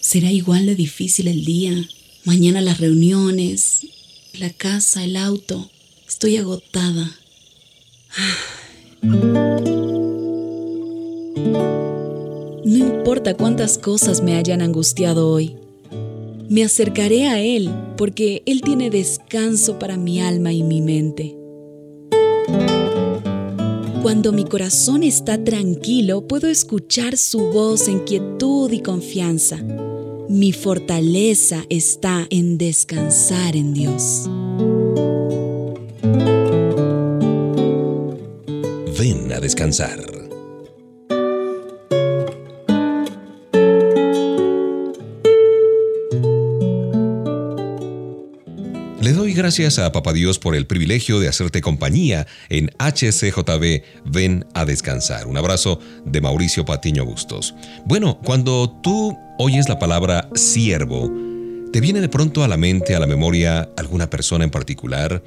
Será igual de difícil el día. Mañana las reuniones, la casa, el auto. Estoy agotada. No importa cuántas cosas me hayan angustiado hoy. Me acercaré a Él porque Él tiene descanso para mi alma y mi mente. Cuando mi corazón está tranquilo, puedo escuchar su voz en quietud y confianza. Mi fortaleza está en descansar en Dios. Ven a descansar gracias a Papá Dios por el privilegio de hacerte compañía en HCJB Ven a Descansar. Un abrazo de Mauricio Patiño Bustos. Bueno, cuando tú oyes la palabra siervo, ¿te viene de pronto a la mente, a la memoria, alguna persona en particular?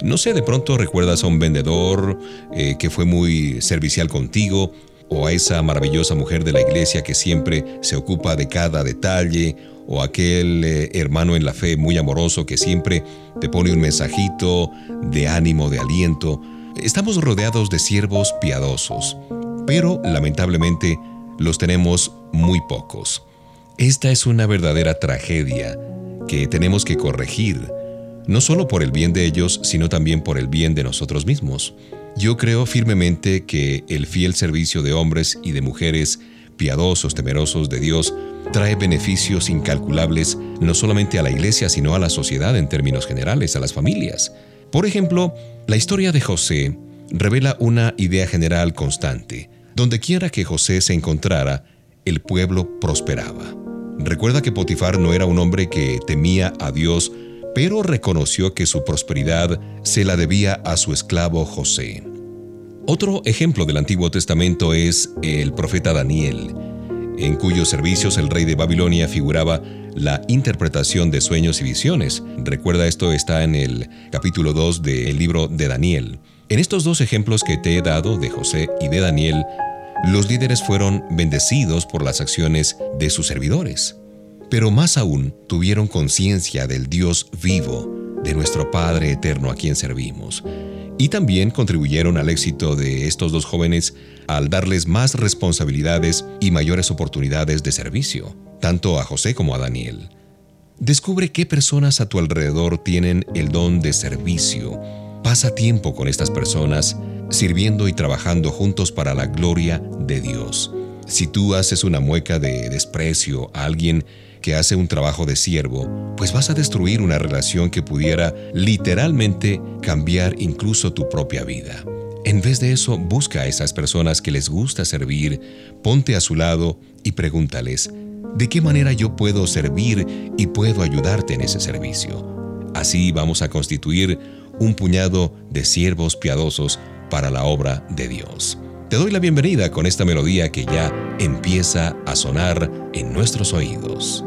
No sé, de pronto recuerdas a un vendedor eh, que fue muy servicial contigo, o a esa maravillosa mujer de la iglesia que siempre se ocupa de cada detalle, o aquel eh, hermano en la fe muy amoroso que siempre te pone un mensajito de ánimo, de aliento. Estamos rodeados de siervos piadosos, pero lamentablemente los tenemos muy pocos. Esta es una verdadera tragedia que tenemos que corregir, no solo por el bien de ellos, sino también por el bien de nosotros mismos. Yo creo firmemente que el fiel servicio de hombres y de mujeres piadosos, temerosos de Dios, trae beneficios incalculables no solamente a la iglesia, sino a la sociedad en términos generales, a las familias. Por ejemplo, la historia de José revela una idea general constante. Donde quiera que José se encontrara, el pueblo prosperaba. Recuerda que Potifar no era un hombre que temía a Dios, pero reconoció que su prosperidad se la debía a su esclavo José. Otro ejemplo del Antiguo Testamento es el profeta Daniel en cuyos servicios el rey de Babilonia figuraba la interpretación de sueños y visiones. Recuerda esto está en el capítulo 2 del libro de Daniel. En estos dos ejemplos que te he dado de José y de Daniel, los líderes fueron bendecidos por las acciones de sus servidores. Pero más aún tuvieron conciencia del Dios vivo, de nuestro Padre eterno a quien servimos y también contribuyeron al éxito de estos dos jóvenes al darles más responsabilidades y mayores oportunidades de servicio, tanto a José como a Daniel. Descubre qué personas a tu alrededor tienen el don de servicio. Pasa tiempo con estas personas, sirviendo y trabajando juntos para la gloria de Dios. Si tú haces una mueca de desprecio a alguien que hace un trabajo de siervo, pues vas a destruir una relación que pudiera literalmente cambiar incluso tu propia vida. En vez de eso, busca a esas personas que les gusta servir, ponte a su lado y pregúntales, ¿de qué manera yo puedo servir y puedo ayudarte en ese servicio? Así vamos a constituir un puñado de siervos piadosos para la obra de Dios. Te doy la bienvenida con esta melodía que ya empieza a sonar en nuestros oídos.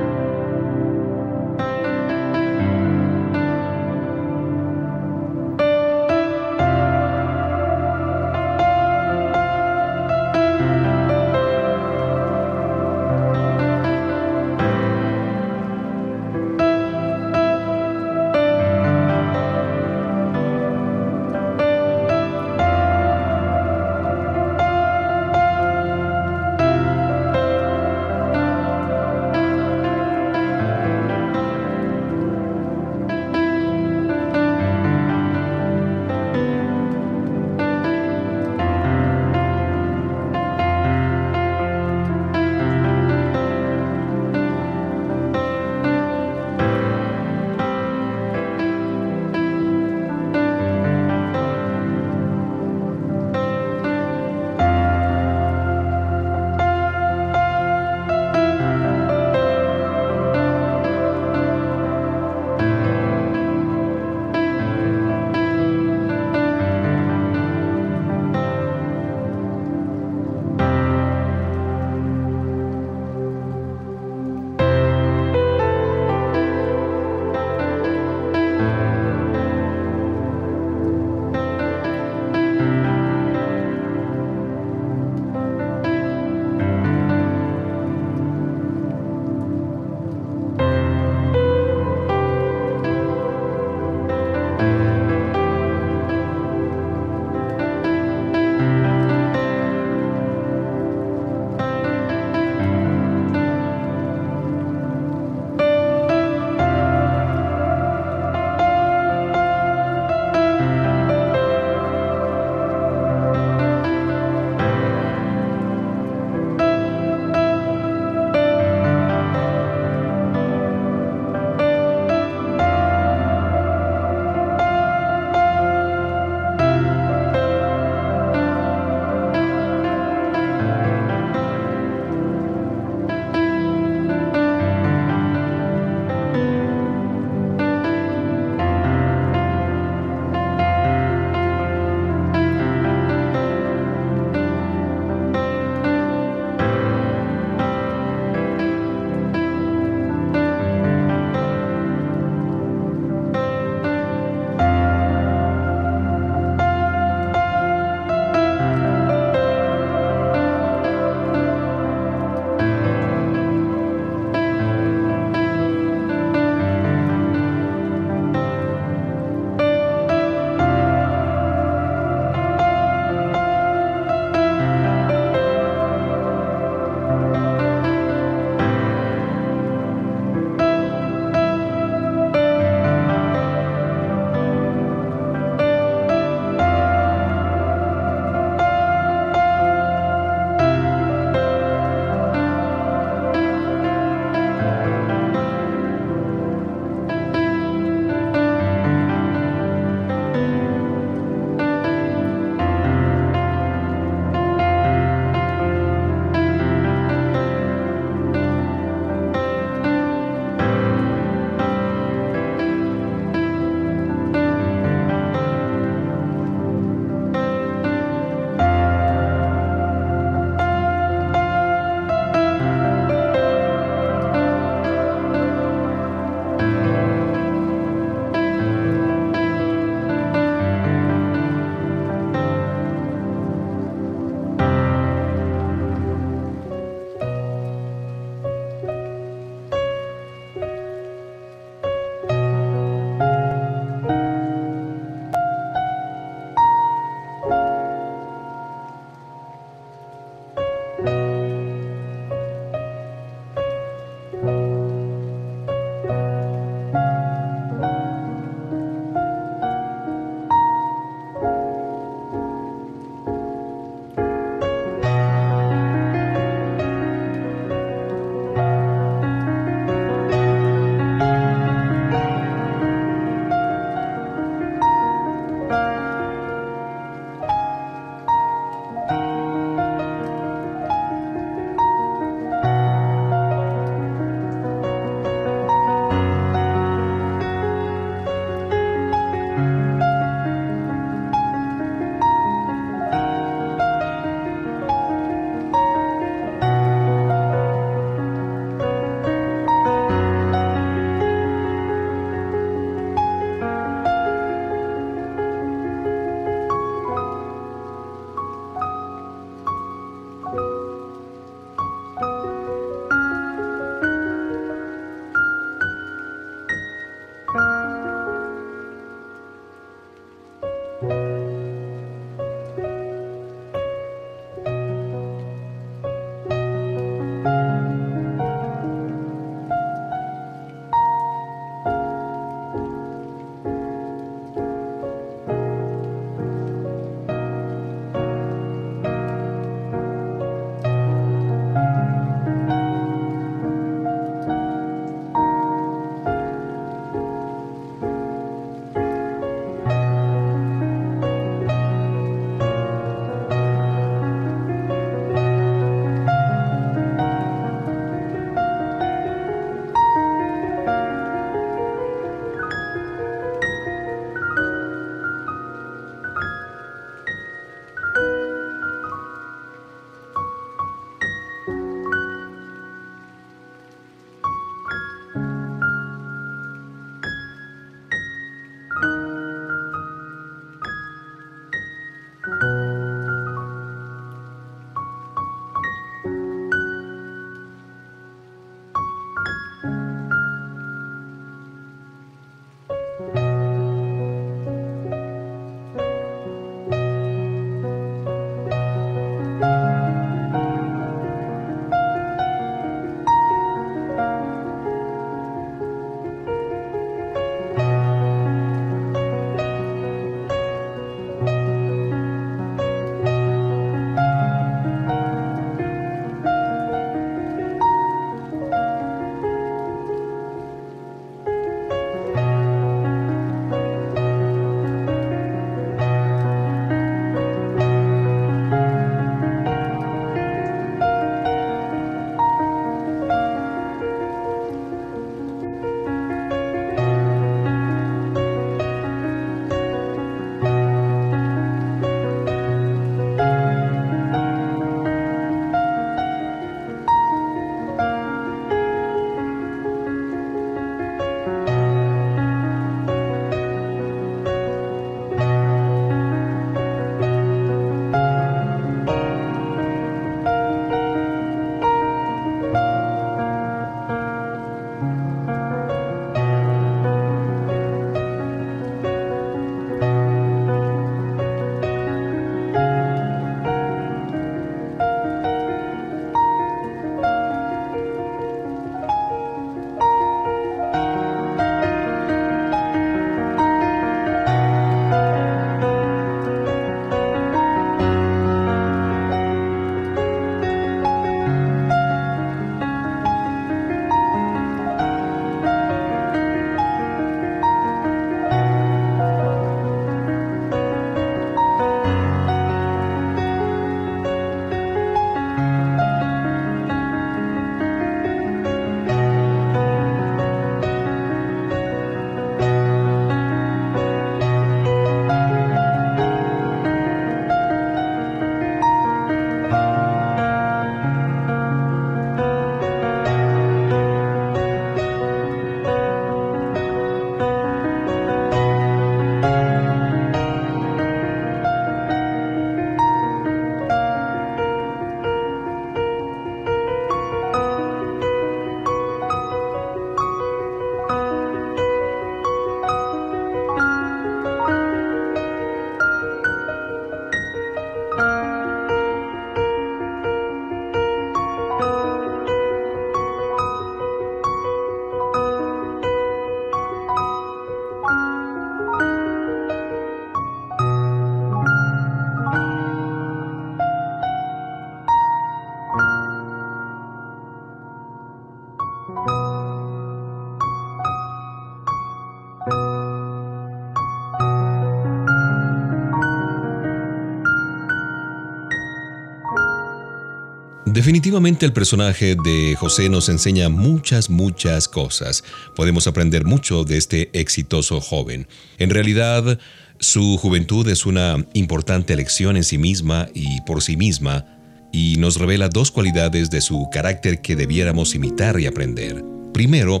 Definitivamente el personaje de José nos enseña muchas, muchas cosas. Podemos aprender mucho de este exitoso joven. En realidad, su juventud es una importante lección en sí misma y por sí misma, y nos revela dos cualidades de su carácter que debiéramos imitar y aprender. Primero,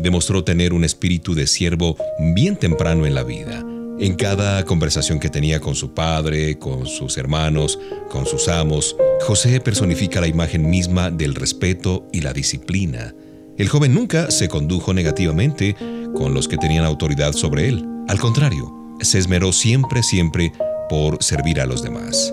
demostró tener un espíritu de siervo bien temprano en la vida. En cada conversación que tenía con su padre, con sus hermanos, con sus amos, José personifica la imagen misma del respeto y la disciplina. El joven nunca se condujo negativamente con los que tenían autoridad sobre él. Al contrario, se esmeró siempre, siempre por servir a los demás.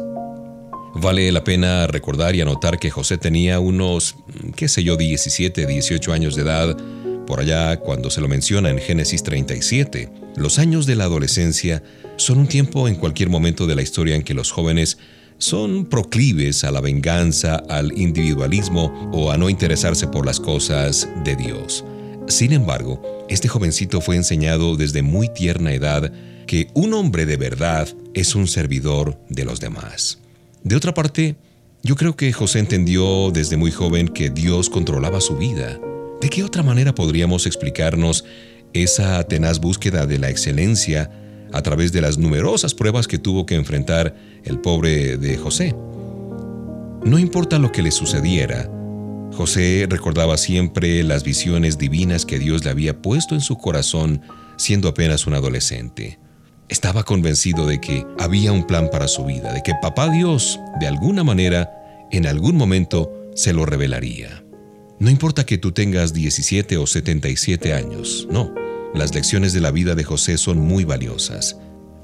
Vale la pena recordar y anotar que José tenía unos, qué sé yo, 17, 18 años de edad, por allá cuando se lo menciona en Génesis 37. Los años de la adolescencia son un tiempo en cualquier momento de la historia en que los jóvenes son proclives a la venganza, al individualismo o a no interesarse por las cosas de Dios. Sin embargo, este jovencito fue enseñado desde muy tierna edad que un hombre de verdad es un servidor de los demás. De otra parte, yo creo que José entendió desde muy joven que Dios controlaba su vida. ¿De qué otra manera podríamos explicarnos esa tenaz búsqueda de la excelencia a través de las numerosas pruebas que tuvo que enfrentar el pobre de José? No importa lo que le sucediera, José recordaba siempre las visiones divinas que Dios le había puesto en su corazón siendo apenas un adolescente. Estaba convencido de que había un plan para su vida, de que papá Dios, de alguna manera, en algún momento, se lo revelaría. No importa que tú tengas 17 o 77 años, no. Las lecciones de la vida de José son muy valiosas.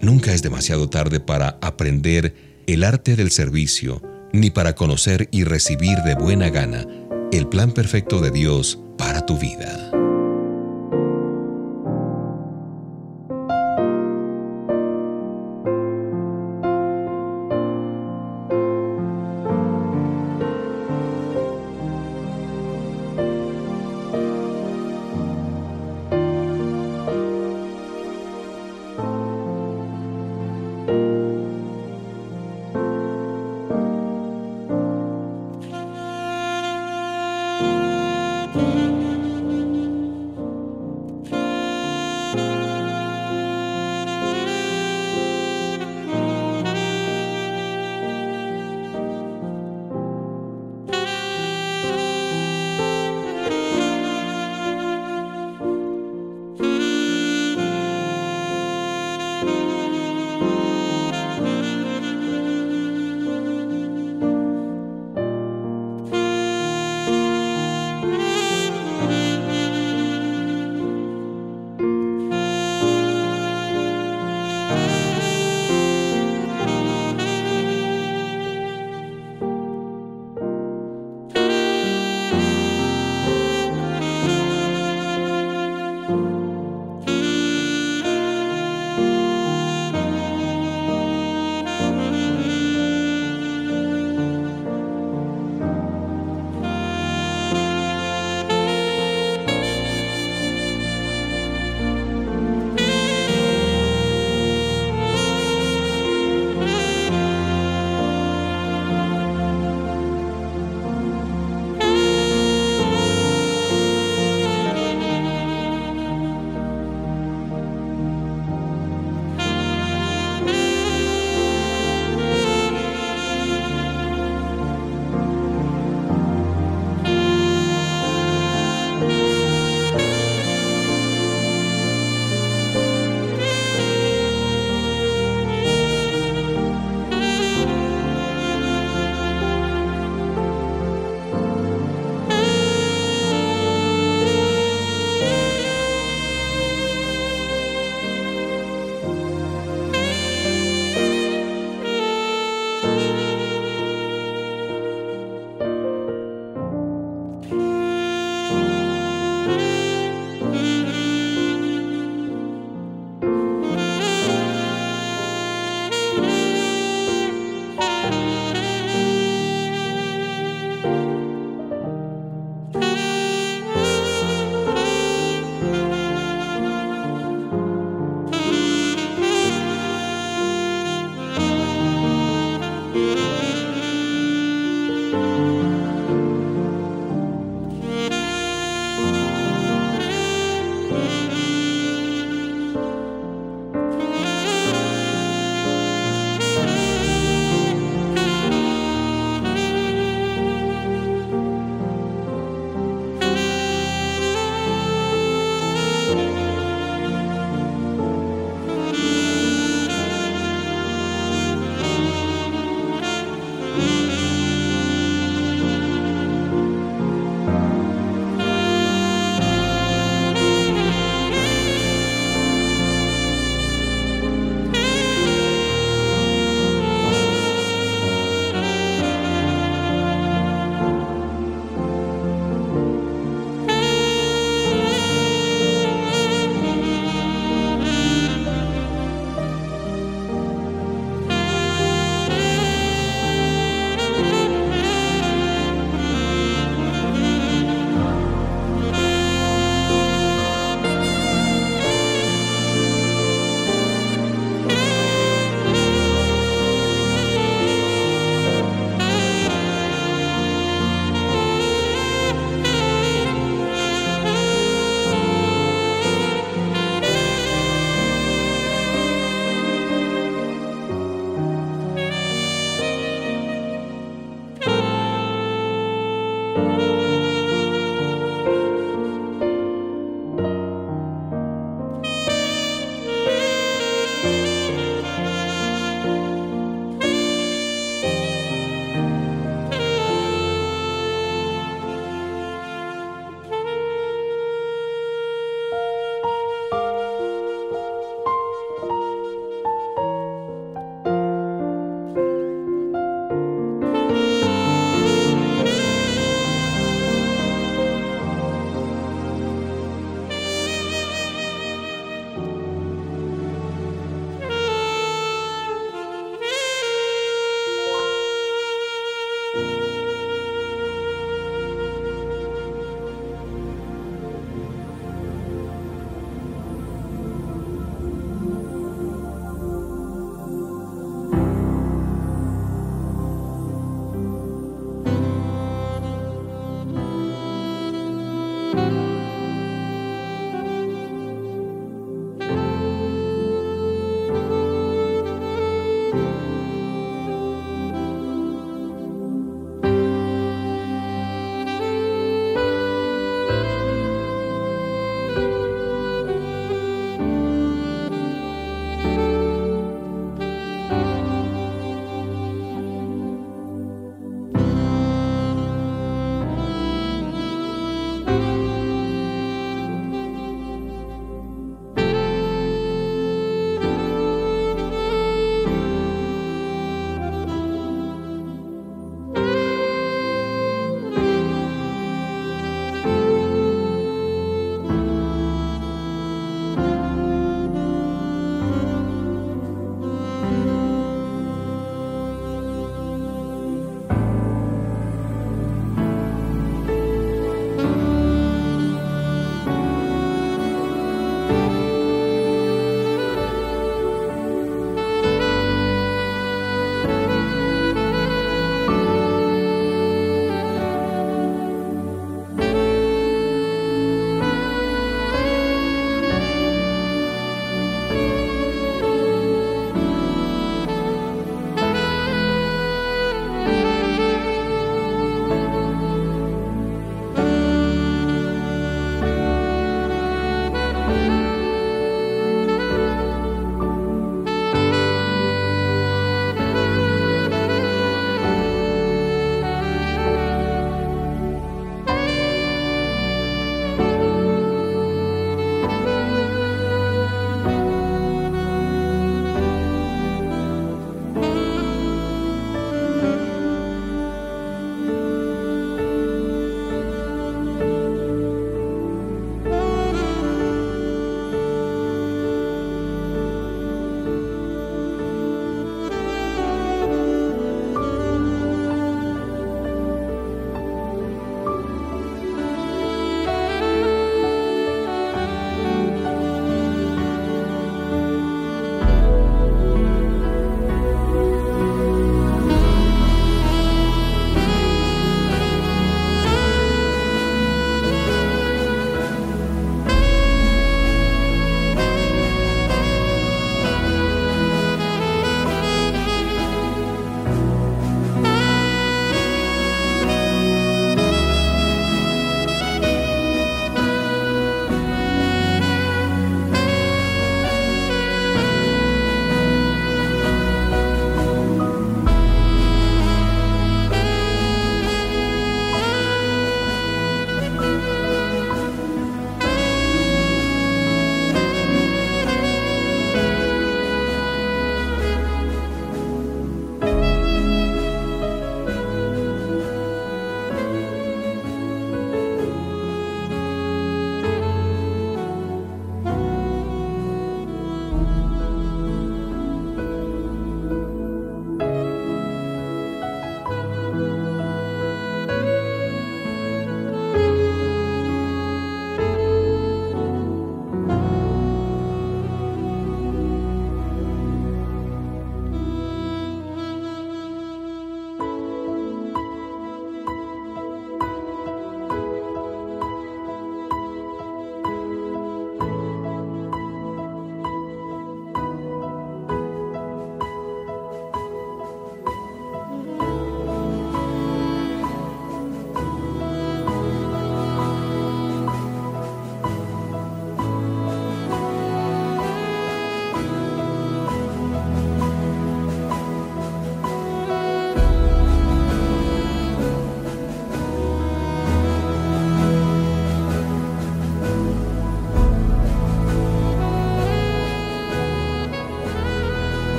Nunca es demasiado tarde para aprender el arte del servicio, ni para conocer y recibir de buena gana el plan perfecto de Dios para tu vida.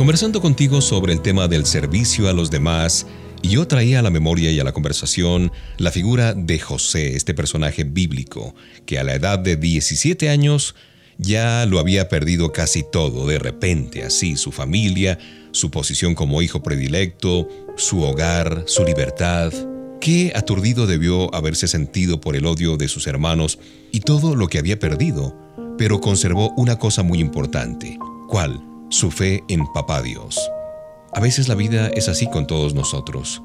Conversando contigo sobre el tema del servicio a los demás, yo traía a la memoria y a la conversación la figura de José, este personaje bíblico, que a la edad de 17 años ya lo había perdido casi todo de repente, así su familia, su posición como hijo predilecto, su hogar, su libertad. Qué aturdido debió haberse sentido por el odio de sus hermanos y todo lo que había perdido, pero conservó una cosa muy importante. ¿Cuál? Su fe en Papá Dios. A veces la vida es así con todos nosotros.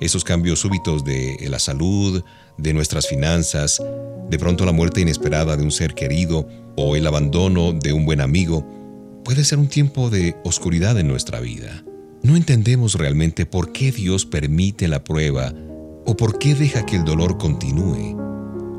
Esos cambios súbitos de la salud, de nuestras finanzas, de pronto la muerte inesperada de un ser querido o el abandono de un buen amigo, puede ser un tiempo de oscuridad en nuestra vida. No entendemos realmente por qué Dios permite la prueba o por qué deja que el dolor continúe.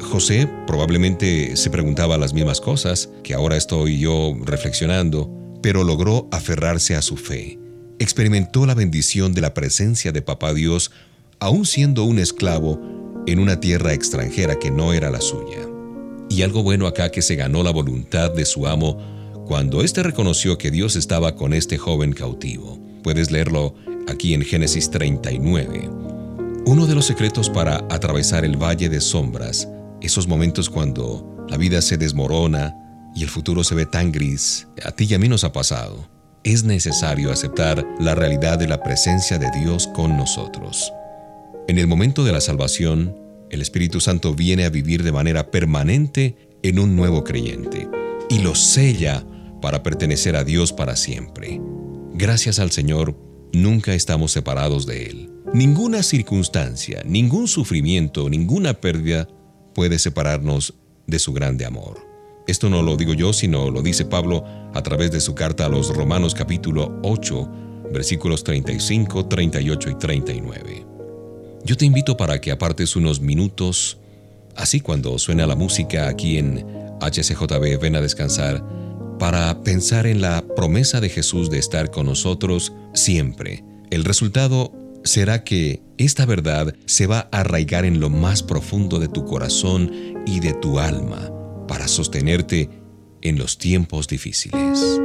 José probablemente se preguntaba las mismas cosas que ahora estoy yo reflexionando, pero logró aferrarse a su fe. Experimentó la bendición de la presencia de Papá Dios, aún siendo un esclavo en una tierra extranjera que no era la suya. Y algo bueno acá que se ganó la voluntad de su amo cuando éste reconoció que Dios estaba con este joven cautivo. Puedes leerlo aquí en Génesis 39. Uno de los secretos para atravesar el valle de sombras, esos momentos cuando la vida se desmorona y el futuro se ve tan gris, a ti y a mí nos ha pasado. Es necesario aceptar la realidad de la presencia de Dios con nosotros. En el momento de la salvación, el Espíritu Santo viene a vivir de manera permanente en un nuevo creyente y lo sella para pertenecer a Dios para siempre. Gracias al Señor, nunca estamos separados de Él. Ninguna circunstancia, ningún sufrimiento, ninguna pérdida puede separarnos de su grande amor. Esto no lo digo yo, sino lo dice Pablo a través de su carta a los Romanos capítulo 8, versículos 35, 38 y 39. Yo te invito para que apartes unos minutos, así cuando suena la música aquí en HCJB Ven a Descansar, para pensar en la promesa de Jesús de estar con nosotros siempre. El resultado será que esta verdad se va a arraigar en lo más profundo de tu corazón y de tu alma para sostenerte en los tiempos difíciles.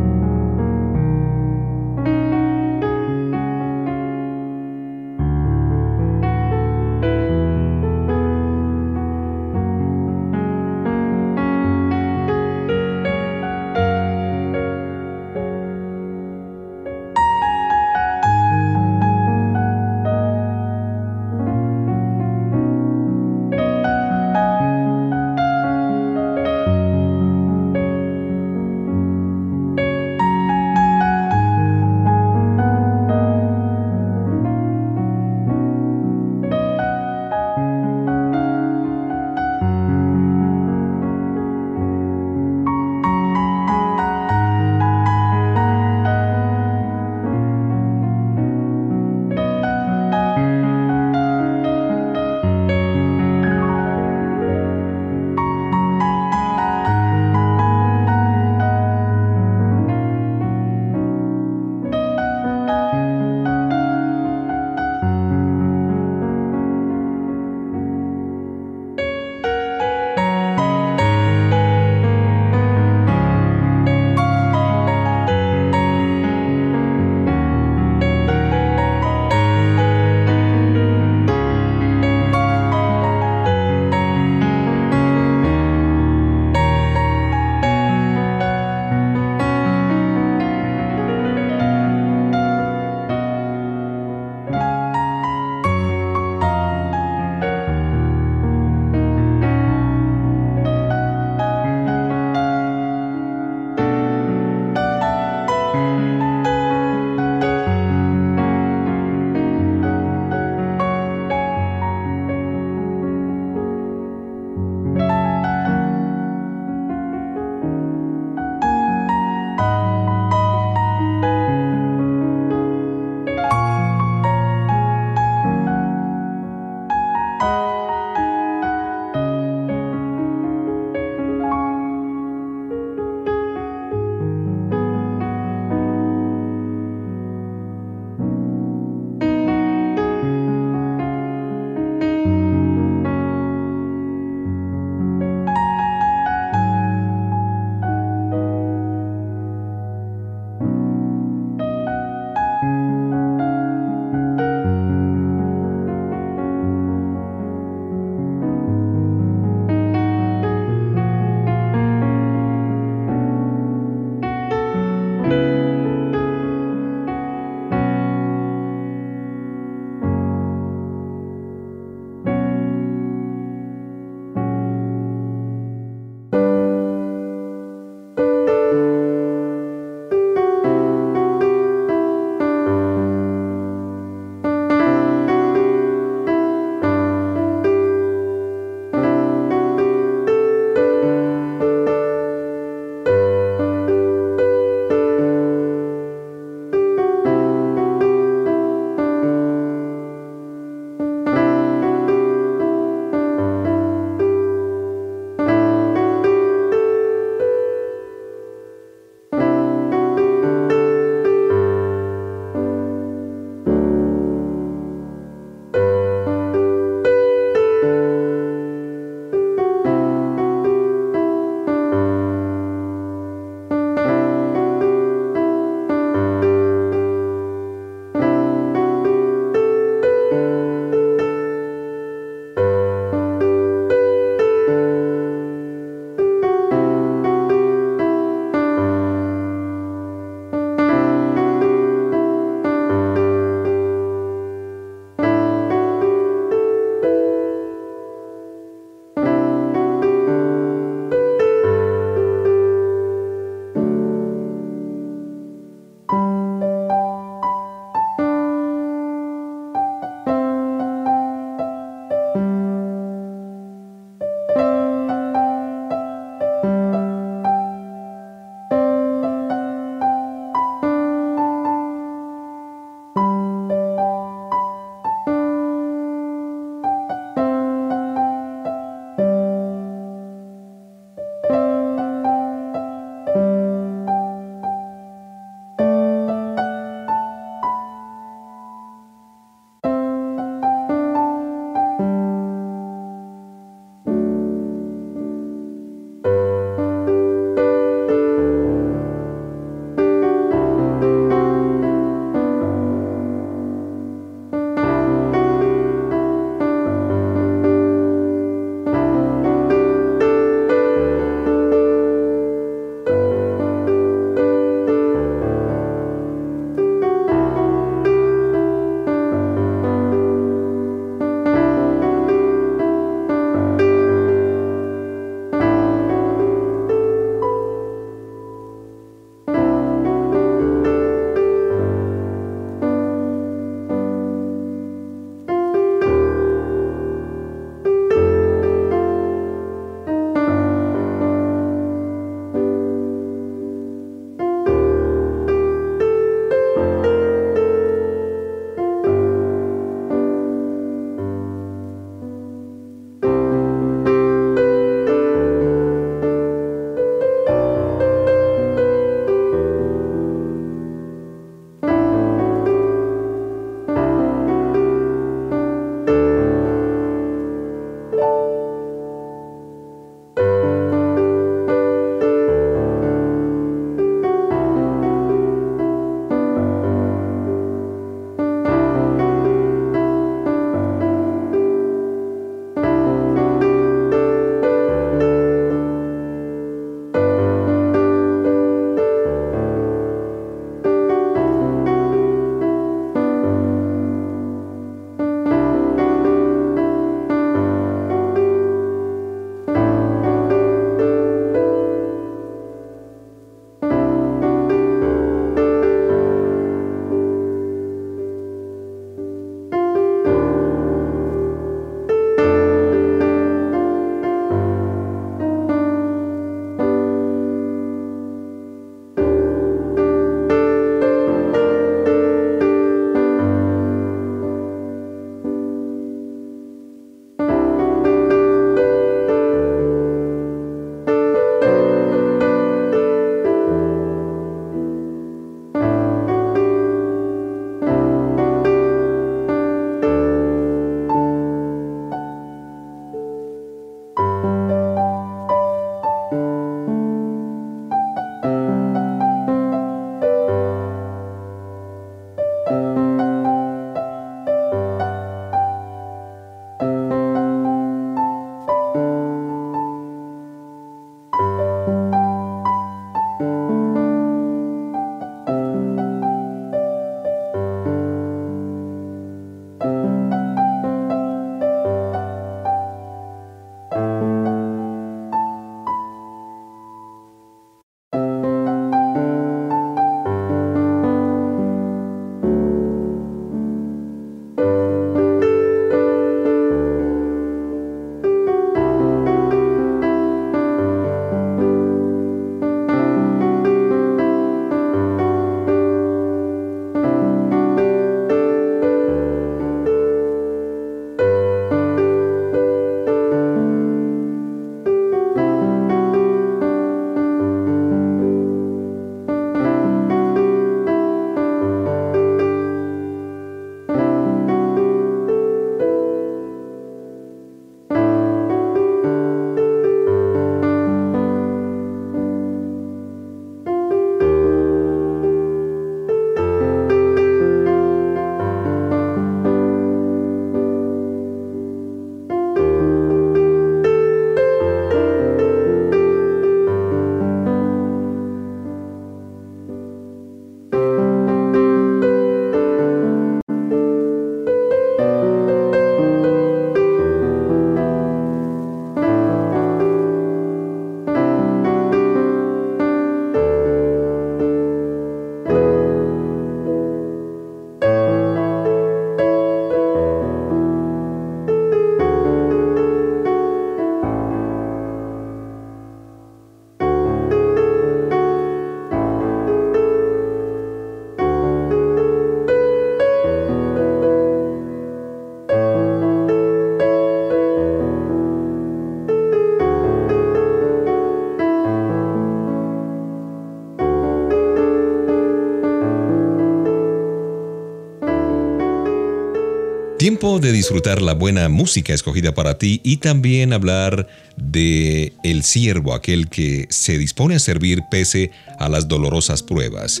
De disfrutar la buena música escogida para ti y también hablar de el siervo, aquel que se dispone a servir pese a las dolorosas pruebas.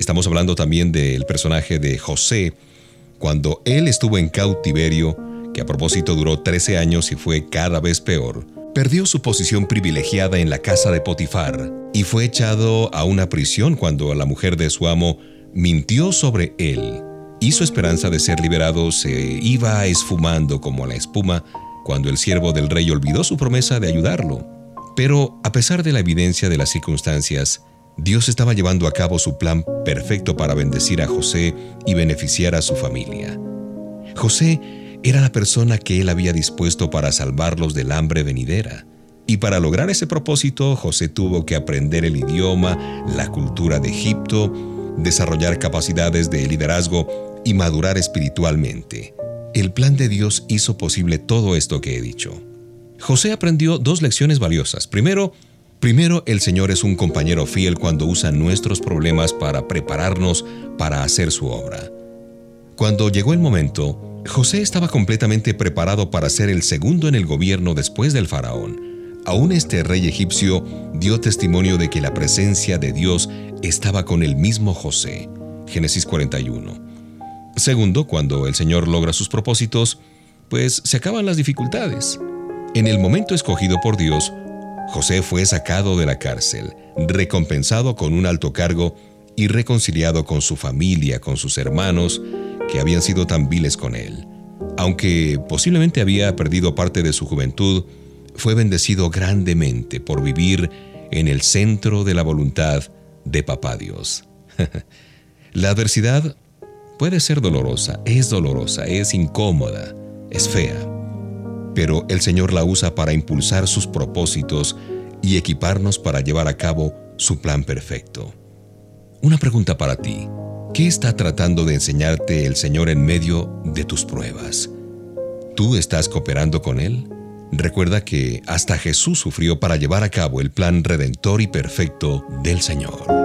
Estamos hablando también del personaje de José, cuando él estuvo en cautiverio, que a propósito duró 13 años y fue cada vez peor. Perdió su posición privilegiada en la casa de Potifar y fue echado a una prisión cuando la mujer de su amo mintió sobre él y su esperanza de ser liberado se iba esfumando como la espuma cuando el siervo del rey olvidó su promesa de ayudarlo. Pero a pesar de la evidencia de las circunstancias, Dios estaba llevando a cabo su plan perfecto para bendecir a José y beneficiar a su familia. José era la persona que él había dispuesto para salvarlos del hambre venidera. Y para lograr ese propósito, José tuvo que aprender el idioma, la cultura de Egipto, desarrollar capacidades de liderazgo y madurar espiritualmente. El plan de Dios hizo posible todo esto que he dicho. José aprendió dos lecciones valiosas. Primero, primero el Señor es un compañero fiel cuando usa nuestros problemas para prepararnos para hacer su obra. Cuando llegó el momento, José estaba completamente preparado para ser el segundo en el gobierno después del faraón. Aún este rey egipcio dio testimonio de que la presencia de Dios estaba con el mismo José. Génesis 41. Segundo, cuando el Señor logra sus propósitos, pues se acaban las dificultades. En el momento escogido por Dios, José fue sacado de la cárcel, recompensado con un alto cargo y reconciliado con su familia, con sus hermanos, que habían sido tan viles con él. Aunque posiblemente había perdido parte de su juventud, fue bendecido grandemente por vivir en el centro de la voluntad de Papá Dios. la adversidad Puede ser dolorosa, es dolorosa, es incómoda, es fea, pero el Señor la usa para impulsar sus propósitos y equiparnos para llevar a cabo su plan perfecto. Una pregunta para ti. ¿Qué está tratando de enseñarte el Señor en medio de tus pruebas? ¿Tú estás cooperando con Él? Recuerda que hasta Jesús sufrió para llevar a cabo el plan redentor y perfecto del Señor.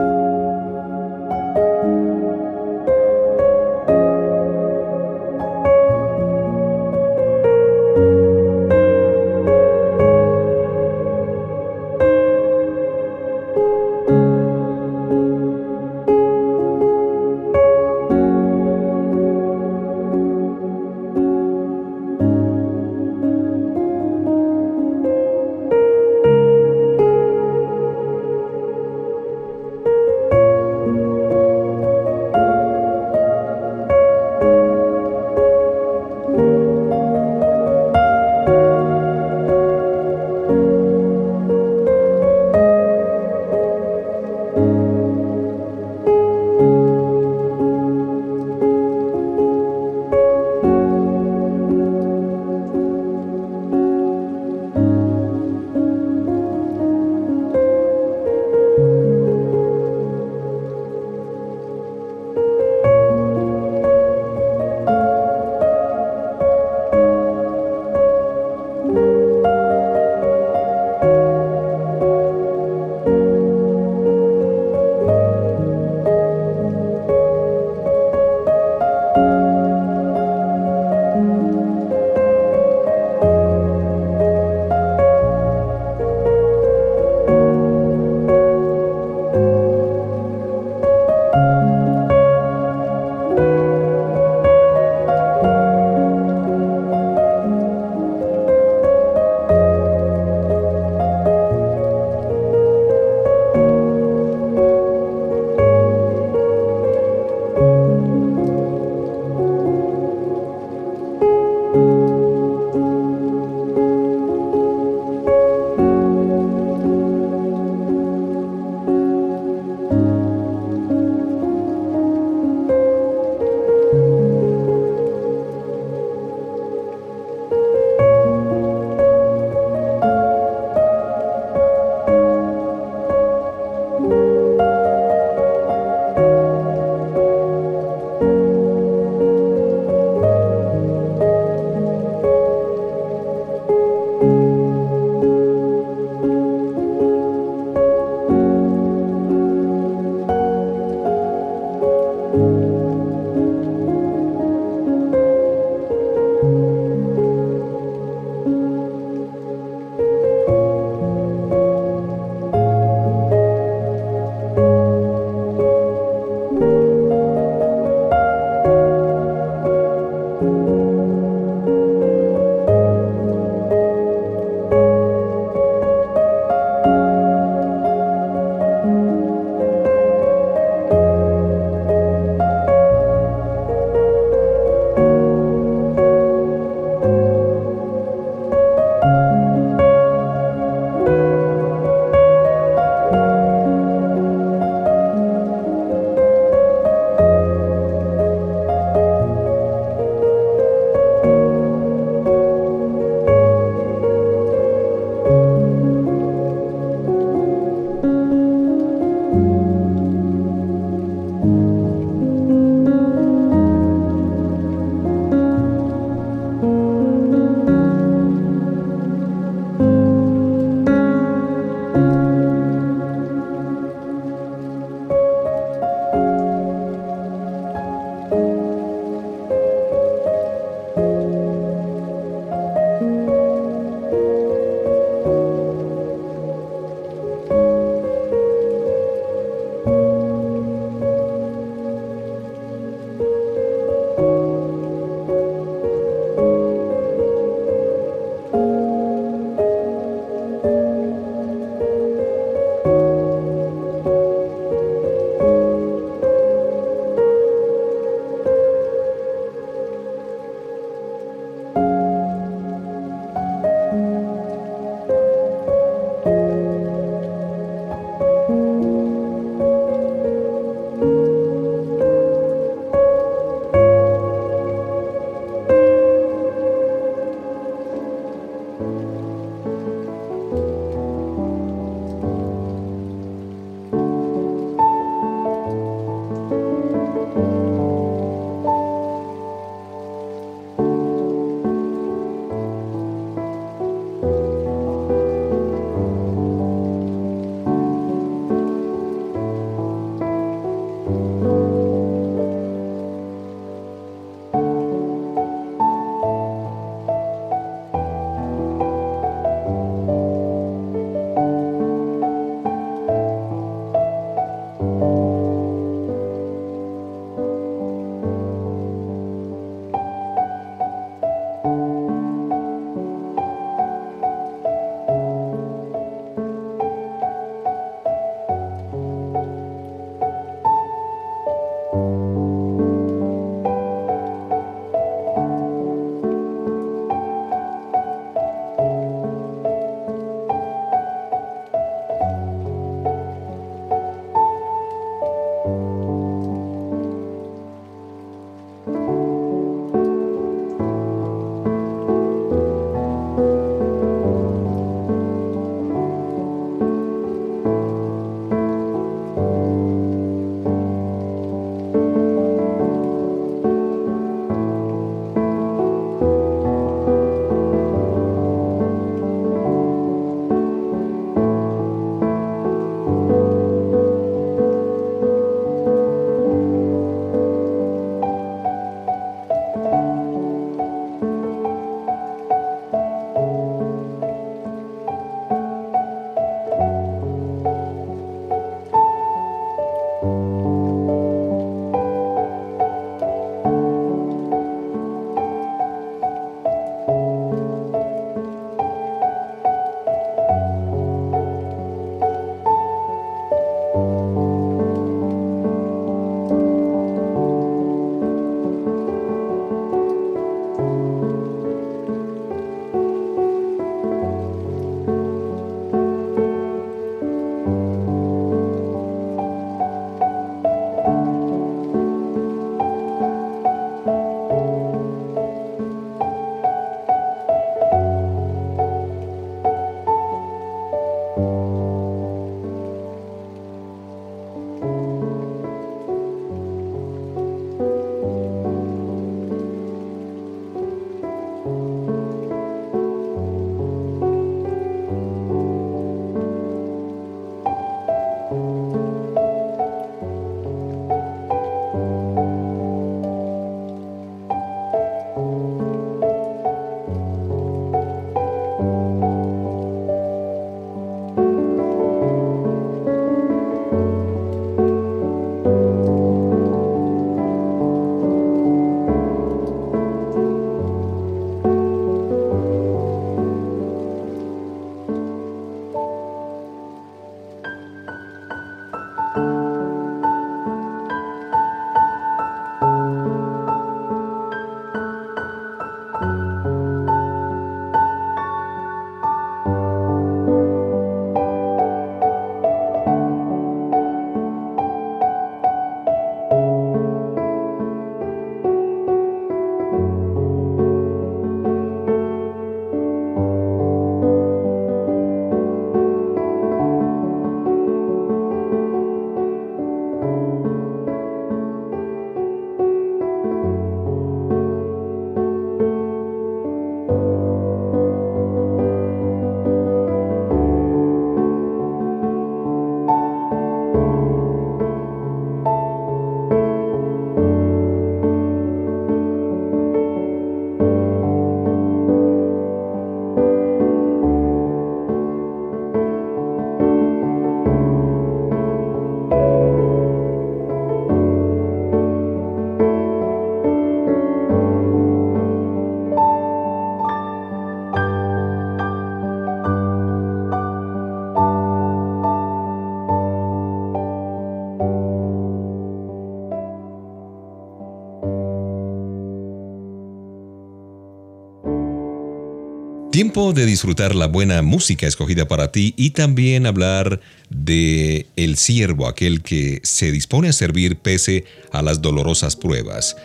Tiempo de disfrutar la buena música escogida para ti y también hablar de el siervo, aquel que se dispone a servir pese a las dolorosas pruebas.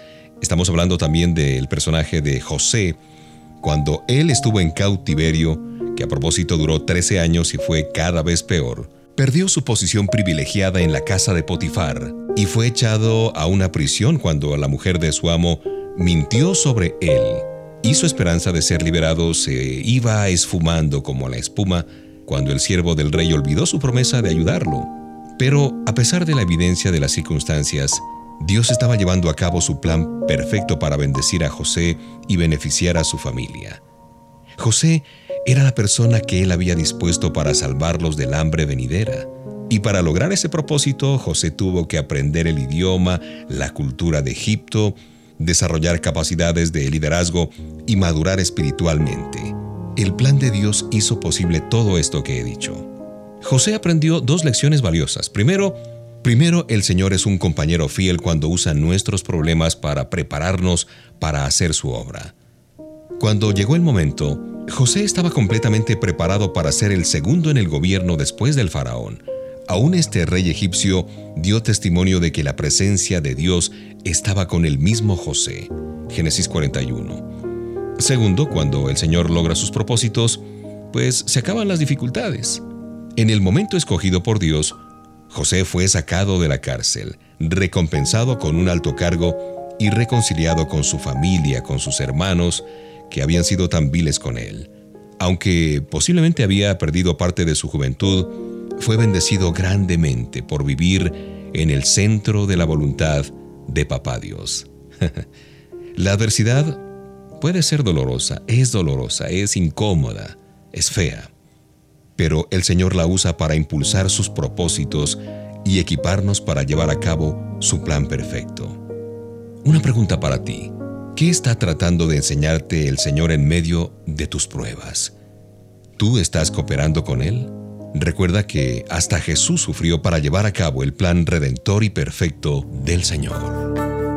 Estamos hablando también del personaje de José, cuando él estuvo en cautiverio, que a propósito duró 13 años y fue cada vez peor. Perdió su posición privilegiada en la casa de Potifar y fue echado a una prisión cuando la mujer de su amo mintió sobre él y su esperanza de ser liberado se iba esfumando como la espuma cuando el siervo del rey olvidó su promesa de ayudarlo. Pero a pesar de la evidencia de las circunstancias, Dios estaba llevando a cabo su plan perfecto para bendecir a José y beneficiar a su familia. José era la persona que él había dispuesto para salvarlos del hambre venidera. Y para lograr ese propósito, José tuvo que aprender el idioma, la cultura de Egipto, desarrollar capacidades de liderazgo y madurar espiritualmente. El plan de Dios hizo posible todo esto que he dicho. José aprendió dos lecciones valiosas. Primero, primero el Señor es un compañero fiel cuando usa nuestros problemas para prepararnos para hacer su obra. Cuando llegó el momento, José estaba completamente preparado para ser el segundo en el gobierno después del faraón. Aún este rey egipcio dio testimonio de que la presencia de Dios estaba con el mismo José. Génesis 41. Segundo, cuando el Señor logra sus propósitos, pues se acaban las dificultades. En el momento escogido por Dios, José fue sacado de la cárcel, recompensado con un alto cargo y reconciliado con su familia, con sus hermanos, que habían sido tan viles con él. Aunque posiblemente había perdido parte de su juventud, fue bendecido grandemente por vivir en el centro de la voluntad de Papá Dios. la adversidad puede ser dolorosa, es dolorosa, es incómoda, es fea, pero el Señor la usa para impulsar sus propósitos y equiparnos para llevar a cabo su plan perfecto. Una pregunta para ti. ¿Qué está tratando de enseñarte el Señor en medio de tus pruebas? ¿Tú estás cooperando con Él? Recuerda que hasta Jesús sufrió para llevar a cabo el plan redentor y perfecto del Señor.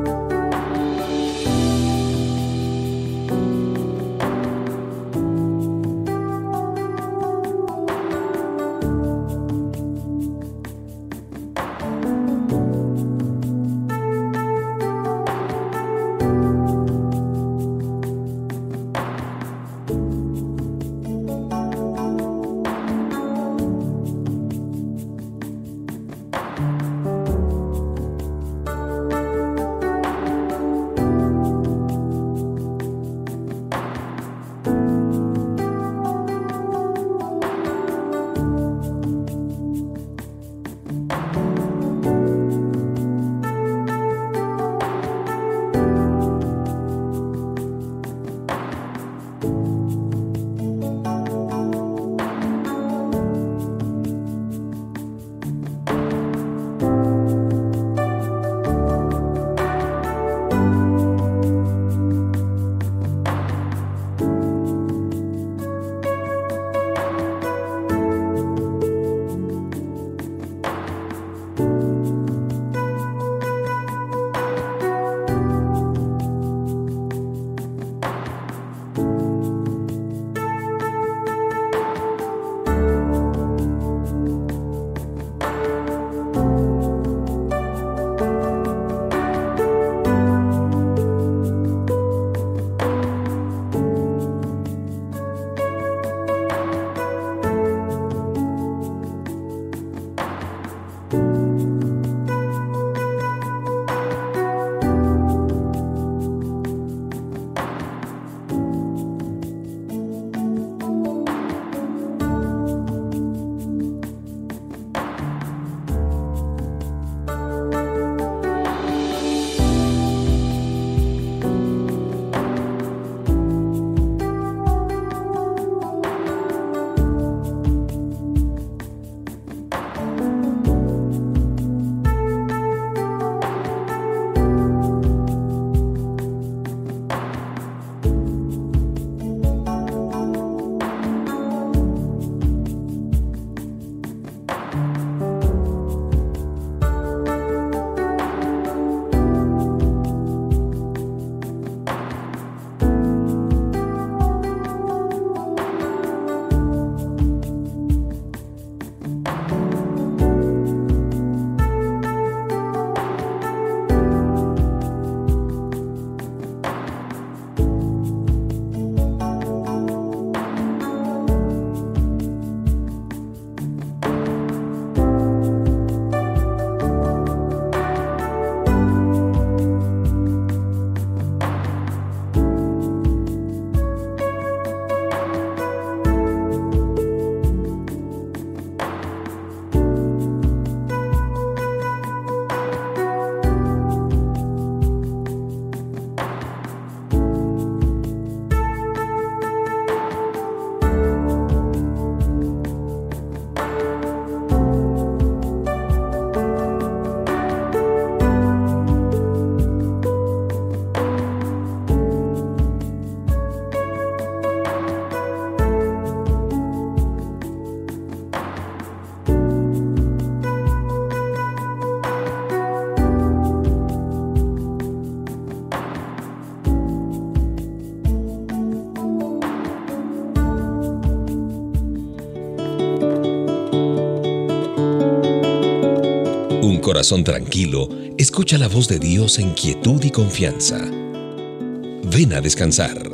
Corazón tranquilo escucha la voz de Dios en quietud y confianza. Ven a descansar.